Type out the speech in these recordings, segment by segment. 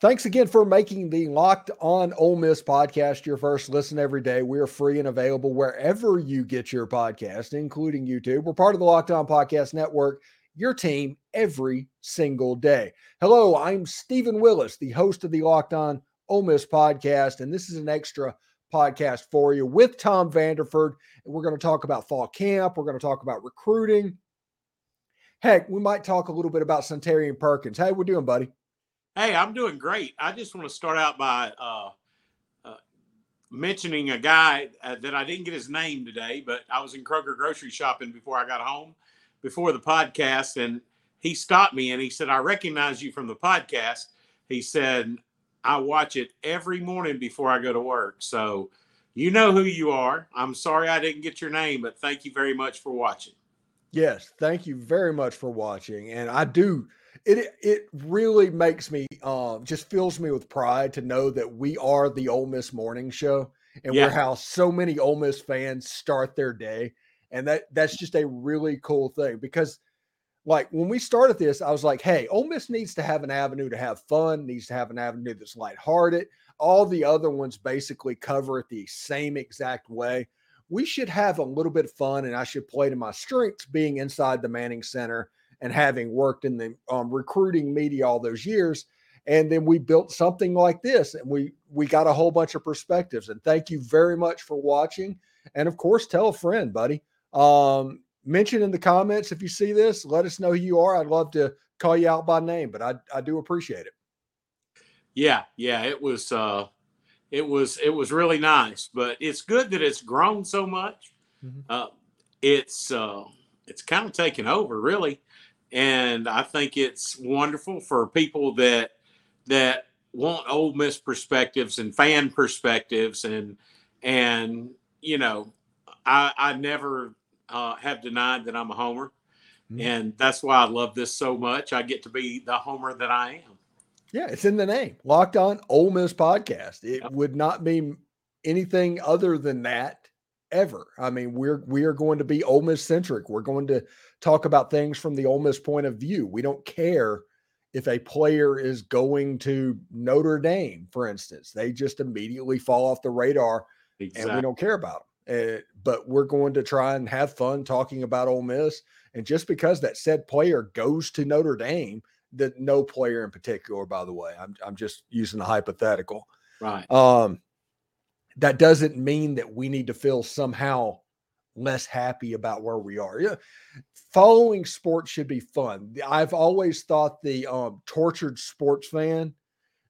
Thanks again for making the Locked On Ole Miss podcast your first listen every day. We are free and available wherever you get your podcast, including YouTube. We're part of the Locked On Podcast Network, your team every single day. Hello, I'm Steven Willis, the host of the Locked On Ole Miss podcast, and this is an extra podcast for you with Tom Vanderford. And we're going to talk about fall camp. We're going to talk about recruiting. Heck, we might talk a little bit about Suntarine Perkins. How we doing, buddy? Hey, I'm doing great. I just want to start out by uh, uh, mentioning a guy uh, that I didn't get his name today, but I was in Kroger grocery shopping before I got home, before the podcast, and he stopped me and he said, "I recognize you from the podcast." He said, "I watch it every morning before I go to work." So, you know who you are. I'm sorry I didn't get your name, but thank you very much for watching. Yes, thank you very much for watching, and I do it it really makes me um just fills me with pride to know that we are the Ole Miss morning show and yeah. we're how so many Ole Miss fans start their day. And that that's just a really cool thing because like when we started this, I was like, hey, Ole Miss needs to have an avenue to have fun, needs to have an avenue that's lighthearted. All the other ones basically cover it the same exact way. We should have a little bit of fun, and I should play to my strengths being inside the Manning Center and having worked in the um, recruiting media all those years and then we built something like this and we we got a whole bunch of perspectives and thank you very much for watching and of course tell a friend buddy. Um mention in the comments if you see this let us know who you are i'd love to call you out by name but i i do appreciate it. Yeah yeah it was uh it was it was really nice but it's good that it's grown so much. Mm-hmm. uh it's uh it's kind of taken over really and I think it's wonderful for people that that want Ole Miss perspectives and fan perspectives, and and you know, I I never uh, have denied that I'm a homer, mm-hmm. and that's why I love this so much. I get to be the homer that I am. Yeah, it's in the name. Locked on Ole Miss podcast. It yep. would not be anything other than that ever. I mean, we're we are going to be Ole Miss centric. We're going to talk about things from the Ole Miss point of view. We don't care if a player is going to Notre Dame, for instance. They just immediately fall off the radar, exactly. and we don't care about them. Uh, but we're going to try and have fun talking about Ole Miss. And just because that said player goes to Notre Dame, that no player in particular, by the way, I'm I'm just using a hypothetical. Right. Um, that doesn't mean that we need to feel somehow less happy about where we are. Yeah, following sports should be fun. I've always thought the um, tortured sports fan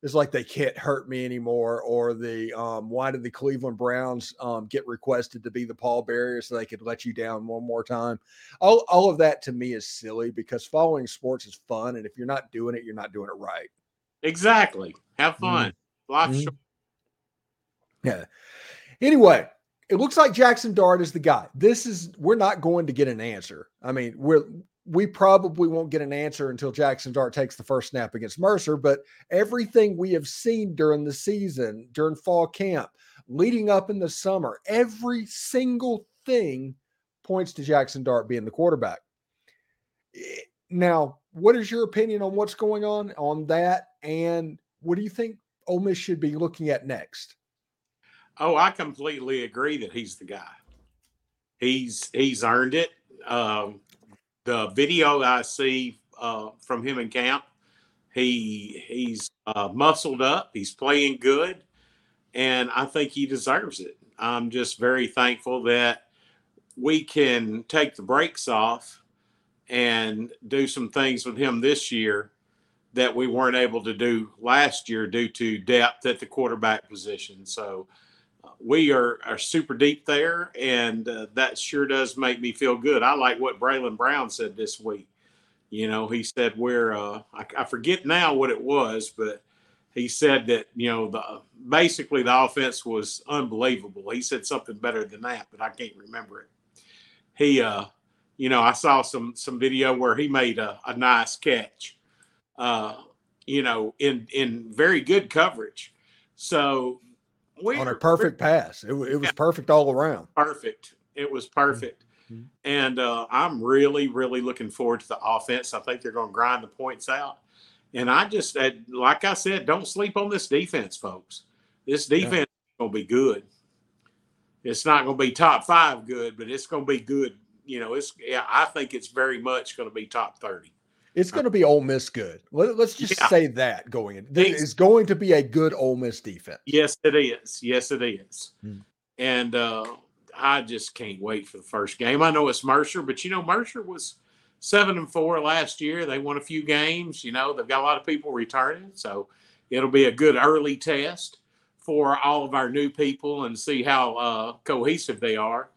is like they can't hurt me anymore, or the um, why did the Cleveland Browns um, get requested to be the pallbearer so they could let you down one more time? All, all of that to me is silly because following sports is fun, and if you're not doing it, you're not doing it right. Exactly. Have fun. Mm-hmm. mm-hmm. Yeah. Anyway, it looks like Jackson Dart is the guy. This is we're not going to get an answer. I mean, we're we probably won't get an answer until Jackson Dart takes the first snap against Mercer, but everything we have seen during the season, during fall camp, leading up in the summer, every single thing points to Jackson Dart being the quarterback. Eh, now, what is your opinion on what's going on on that? And what do you think Ole Miss should be looking at next? Oh, I completely agree that he's the guy. He's he's earned it. Um, the video I see uh, from him in camp, he he's uh, muscled up. He's playing good, and I think he deserves it. I'm just very thankful that we can take the brakes off and do some things with him this year that we weren't able to do last year due to depth at the quarterback position. So we are, are super deep there, and uh, that sure does make me feel good. I like what Braylon Brown said this week. You know, he said we're uh, I, I, forget now what it was, but he said that you know the basically the offense was unbelievable. He said something better than that, but I can't remember it. He, uh, you know, I saw some some video where he made a, a nice catch, uh, you know, in in very good coverage. So we on a perfect pass. It, it was yeah, perfect all around. Perfect. It was perfect. Mm-hmm. And uh, I'm really, really looking forward to the offense. I think they're going to grind the points out. And I just, like I said, don't sleep on this defense, folks. This defense yeah. is going to be good. It's not going to be top five good, but it's going to be good. You know, it's, yeah, I think it's very much going to be top 30. It's going to be Ole Miss good. Let, us just yeah. say that going in. It's going to be a good Ole Miss defense. Yes, it is. Yes, it is. Hmm. And uh, I just can't wait for the first game. I know it's Mercer, but you know, Mercer was seven and four last year. They won a few games. You know, they've got a lot of people returning, so it'll be a good early test for all of our new people and see how uh, cohesive they are.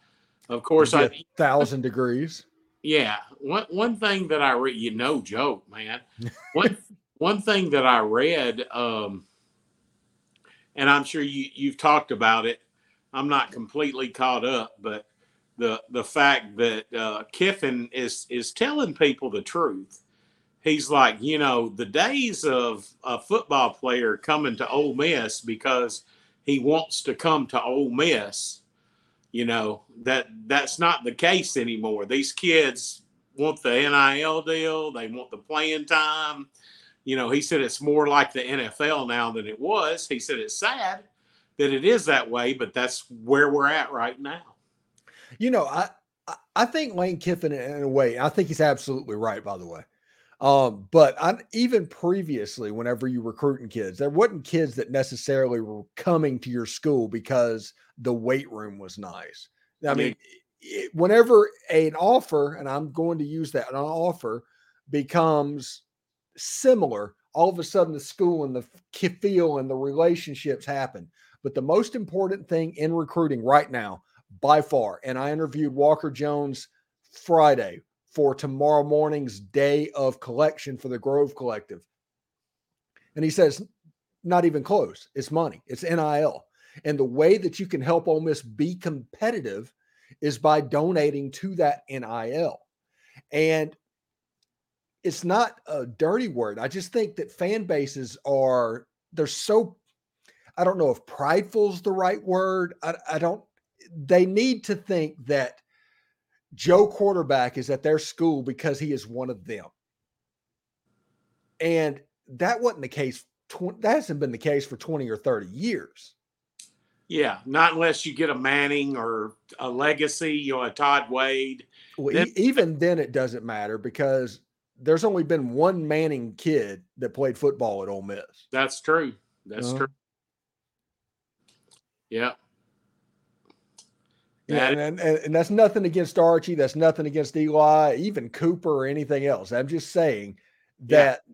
Of course, I thousand degrees. Yeah, one one thing that I read, you know, joke, man. One one thing that I read, um, and I'm sure you you've talked about it. I'm not completely caught up, but the the fact that uh, Kiffin is is telling people the truth. He's like, you know, the days of a football player coming to Ole Miss because he wants to come to Ole Miss, you know, that that's not the case anymore. These kids want the NIL deal, they want the playing time. You know, he said it's more like the NFL now than it was. He said it's sad that it is that way, but that's where we're at right now. You know, I I think Lane Kiffin in a way, I think he's absolutely right, by the way. Um, but I even previously, whenever you recruiting kids, there wasn't kids that necessarily were coming to your school because the weight room was nice. I mean, it, whenever an offer, and I'm going to use that, an offer becomes similar, all of a sudden the school and the feel and the relationships happen. But the most important thing in recruiting right now by far. And I interviewed Walker Jones Friday for tomorrow morning's day of collection for the Grove Collective. And he says, not even close. It's money, it's NIL. And the way that you can help Ole Miss be competitive is by donating to that NIL. And it's not a dirty word. I just think that fan bases are, they're so, I don't know if prideful is the right word. I, I don't, they need to think that Joe quarterback is at their school because he is one of them. And that wasn't the case. Tw- that hasn't been the case for 20 or 30 years. Yeah, not unless you get a Manning or a legacy, you know, a Todd Wade. Well, then- even then, it doesn't matter because there's only been one Manning kid that played football at Ole Miss. That's true. That's uh-huh. true. Yeah. Yeah, and, and, and that's nothing against Archie. That's nothing against Eli, even Cooper or anything else. I'm just saying that yeah.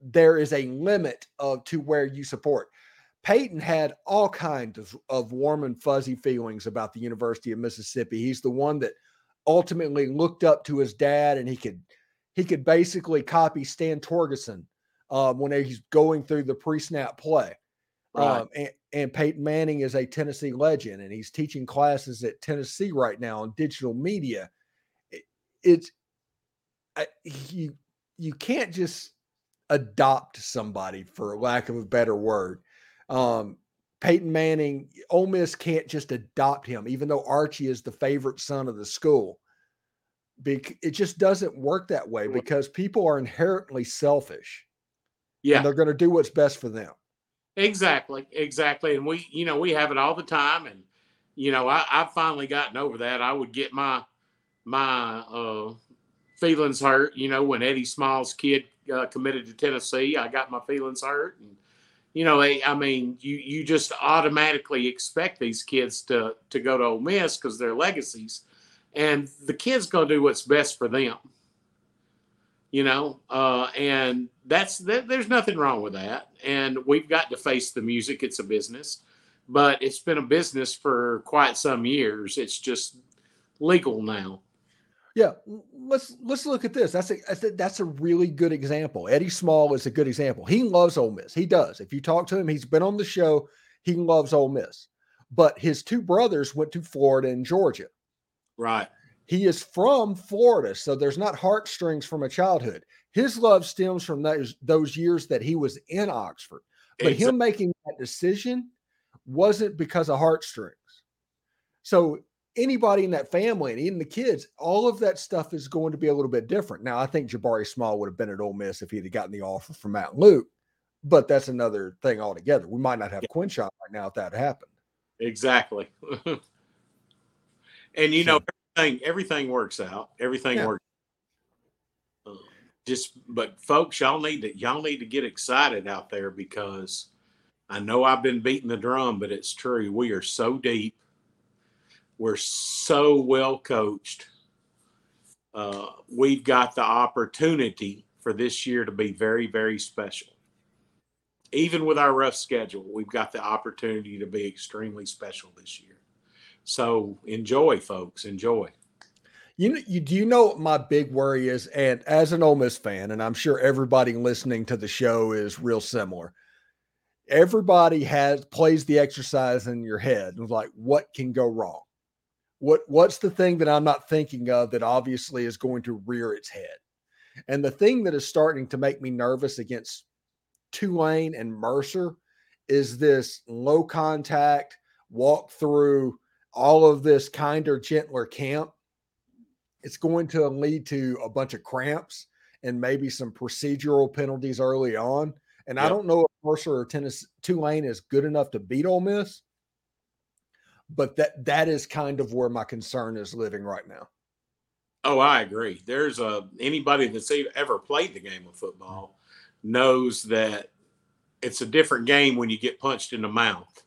there is a limit of to where you support. Peyton had all kinds of, of warm and fuzzy feelings about the University of Mississippi. He's the one that ultimately looked up to his dad, and he could he could basically copy Stan Torgerson um, when he's going through the pre-snap play. Right. Um, and, and Peyton Manning is a Tennessee legend, and he's teaching classes at Tennessee right now on digital media. It, it's I, you you can't just adopt somebody for lack of a better word. Um, Peyton Manning, Ole Miss can't just adopt him, even though Archie is the favorite son of the school. Be- it just doesn't work that way because people are inherently selfish. Yeah, they're going to do what's best for them. Exactly, exactly. And we, you know, we have it all the time. And, you know, I, I've finally gotten over that. I would get my my uh, feelings hurt, you know, when Eddie Small's kid uh, committed to Tennessee. I got my feelings hurt. And, you know, I, I mean, you you just automatically expect these kids to to go to Ole Miss because they're legacies, and the kids gonna do what's best for them you know, uh, and that's that, there's nothing wrong with that. And we've got to face the music; it's a business, but it's been a business for quite some years. It's just legal now. Yeah, let's let's look at this. That's a, that's a that's a really good example. Eddie Small is a good example. He loves Ole Miss. He does. If you talk to him, he's been on the show. He loves Ole Miss. But his two brothers went to Florida and Georgia. Right. He is from Florida, so there's not heartstrings from a childhood. His love stems from those those years that he was in Oxford. But exactly. him making that decision wasn't because of heartstrings. So anybody in that family and even the kids, all of that stuff is going to be a little bit different. Now, I think Jabari Small would have been at Ole Miss if he'd have gotten the offer from Matt Luke, but that's another thing altogether. We might not have yeah. Quinshon right now if that happened. Exactly. and you know, everything everything works out. Everything yeah. works. Uh, just, but folks, y'all need to y'all need to get excited out there because I know I've been beating the drum, but it's true. We are so deep we're so well coached. Uh, we've got the opportunity for this year to be very, very special. Even with our rough schedule, we've got the opportunity to be extremely special this year. So enjoy, folks. Enjoy. You you do you know my big worry is? And as an Ole Miss fan, and I'm sure everybody listening to the show is real similar. Everybody has plays the exercise in your head of like what can go wrong what what's the thing that I'm not thinking of that obviously is going to rear its head? And the thing that is starting to make me nervous against Tulane and Mercer is this low contact walk through all of this kinder, gentler camp. It's going to lead to a bunch of cramps and maybe some procedural penalties early on. And yep. I don't know if Mercer or Tennessee Tulane is good enough to beat Ole Miss, but that that is kind of where my concern is living right now. Oh, I agree. There's a anybody that's ever played the game of football knows that it's a different game when you get punched in the mouth.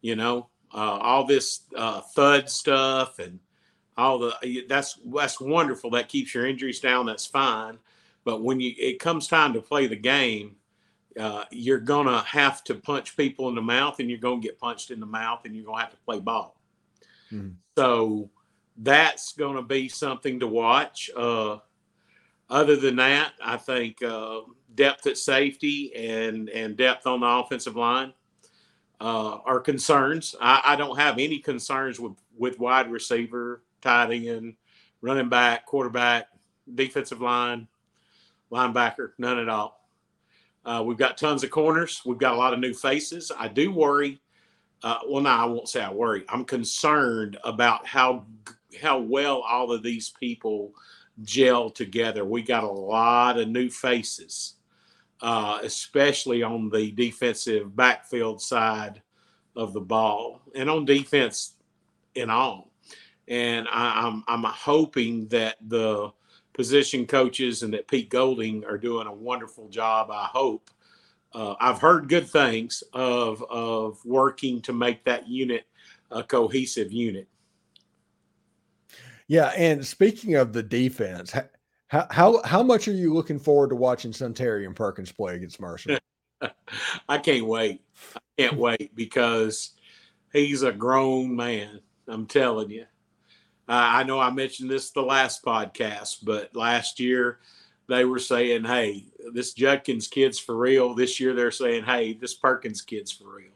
You know, uh, all this uh, thud stuff and all the that's that's wonderful. That keeps your injuries down. That's fine. But when you it comes time to play the game, uh, you're going to have to punch people in the mouth and you're going to get punched in the mouth and you're going to have to play ball. Mm-hmm. So that's going to be something to watch. Uh, other than that, I think uh, depth at safety and, and depth on the offensive line uh, are concerns. I, I, don't have any concerns with, with wide receiver, tight end, running back, quarterback, defensive line, linebacker, none at all. Uh, we've got tons of corners. We've got a lot of new faces. I do worry. Uh, well, no, I won't say I worry. I'm concerned about how how well all of these people gel together. We got a lot of new faces, uh, especially on the defensive backfield side of the ball and on defense in all. And I, I'm I'm hoping that the position coaches and that Pete Golding are doing a wonderful job. I hope. Uh, I've heard good things of of working to make that unit a cohesive unit. Yeah, and speaking of the defense, how how how much are you looking forward to watching Suntarine Perkins play against Mercer? I can't wait. I can't wait because he's a grown man. I'm telling you. Uh, I know I mentioned this the last podcast, but last year they were saying, "Hey, this Judkins kid's for real." This year they're saying, "Hey, this Perkins kid's for real."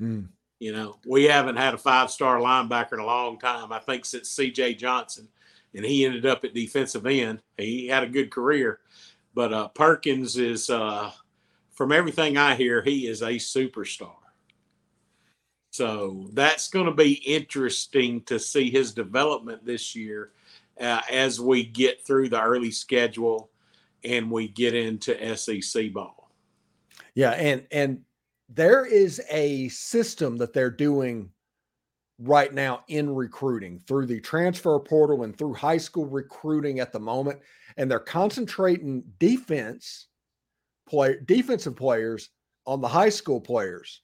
Mm. You know, we haven't had a five-star linebacker in a long time. I think since C.J. Johnson, and he ended up at defensive end. He had a good career, but uh, Perkins is, uh, from everything I hear, he is a superstar. So that's going to be interesting to see his development this year uh, as we get through the early schedule and we get into SEC ball. Yeah, and and there is a system that they're doing right now in recruiting through the transfer portal and through high school recruiting at the moment and they're concentrating defense play defensive players on the high school players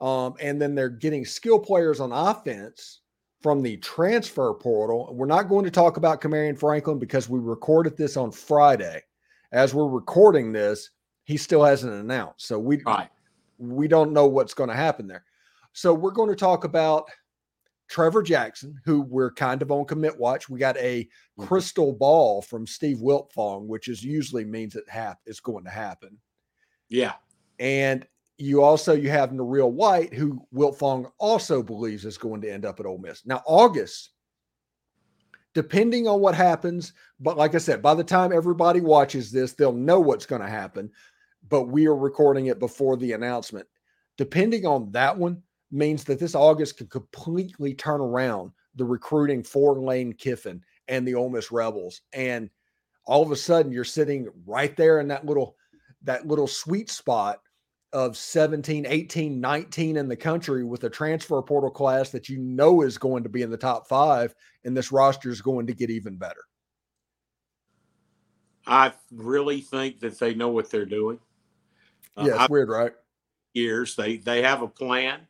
um, and then they're getting skill players on offense from the transfer portal. We're not going to talk about Kamarion Franklin because we recorded this on Friday. As we're recording this, he still hasn't announced. So we right. we don't know what's going to happen there. So we're going to talk about Trevor Jackson, who we're kind of on commit watch. We got a mm-hmm. crystal ball from Steve Wiltfong, which is usually means it hap- it's going to happen. Yeah. And you also you have Nareel White, who Wiltfong also believes is going to end up at Ole Miss. Now, August, depending on what happens, but like I said, by the time everybody watches this, they'll know what's going to happen. But we are recording it before the announcement. Depending on that one, means that this August could completely turn around the recruiting for Lane Kiffin and the Ole Miss Rebels. And all of a sudden you're sitting right there in that little that little sweet spot of 17, 18, 19 in the country with a transfer portal class that you know is going to be in the top five, and this roster is going to get even better. I really think that they know what they're doing. Uh, yeah, it's uh, weird, right? Years they they have a plan.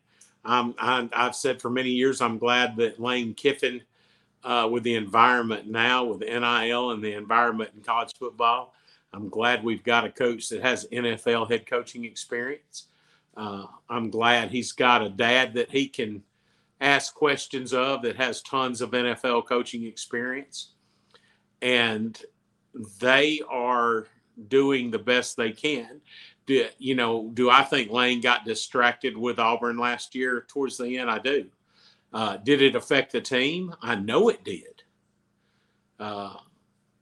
Um, I, have said for many years I'm glad that Lane Kiffin, uh, with the environment now with NIL and the environment in college football, I'm glad we've got a coach that has NFL head coaching experience. Uh, I'm glad he's got a dad that he can ask questions of that has tons of NFL coaching experience. And they are doing the best they can. Do, you know, do I think Lane got distracted with Auburn last year towards the end? I do. Uh, did it affect the team? I know it did. Uh,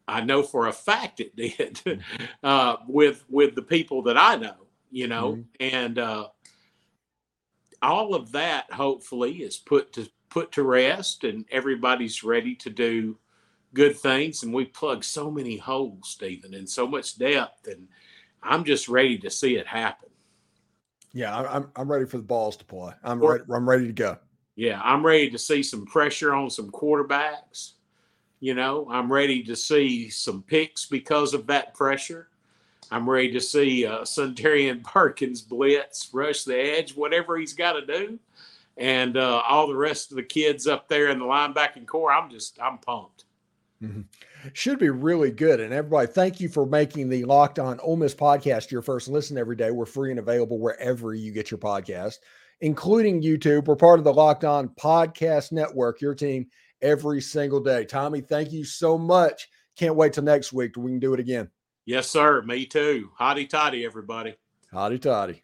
I know for a fact it did uh, with with the people that I know, you know, mm-hmm. and uh, all of that hopefully is put to put to rest, and everybody's ready to do good things. And we plug so many holes, Stephen, and so much depth, and I'm just ready to see it happen. Yeah, I'm I'm ready for the balls to play. I'm ready. I'm ready to go. Yeah, I'm ready to see some pressure on some quarterbacks. You know, I'm ready to see some picks because of that pressure. I'm ready to see uh, Suntarine Perkins blitz, rush the edge, whatever he's got to do, and uh, all the rest of the kids up there in the linebacking corps. I'm just, I'm pumped. Mm-hmm. Should be really good. And everybody, thank you for making the Locked On Ole Miss podcast your first listen every day. We're free and available wherever you get your podcast, including YouTube. We're part of the Locked On Podcast Network. Your team every single day. Tommy, thank you so much. Can't wait till next week we can do it again. Yes, sir. Me too. Hotty toddy, everybody. Hotty toddy.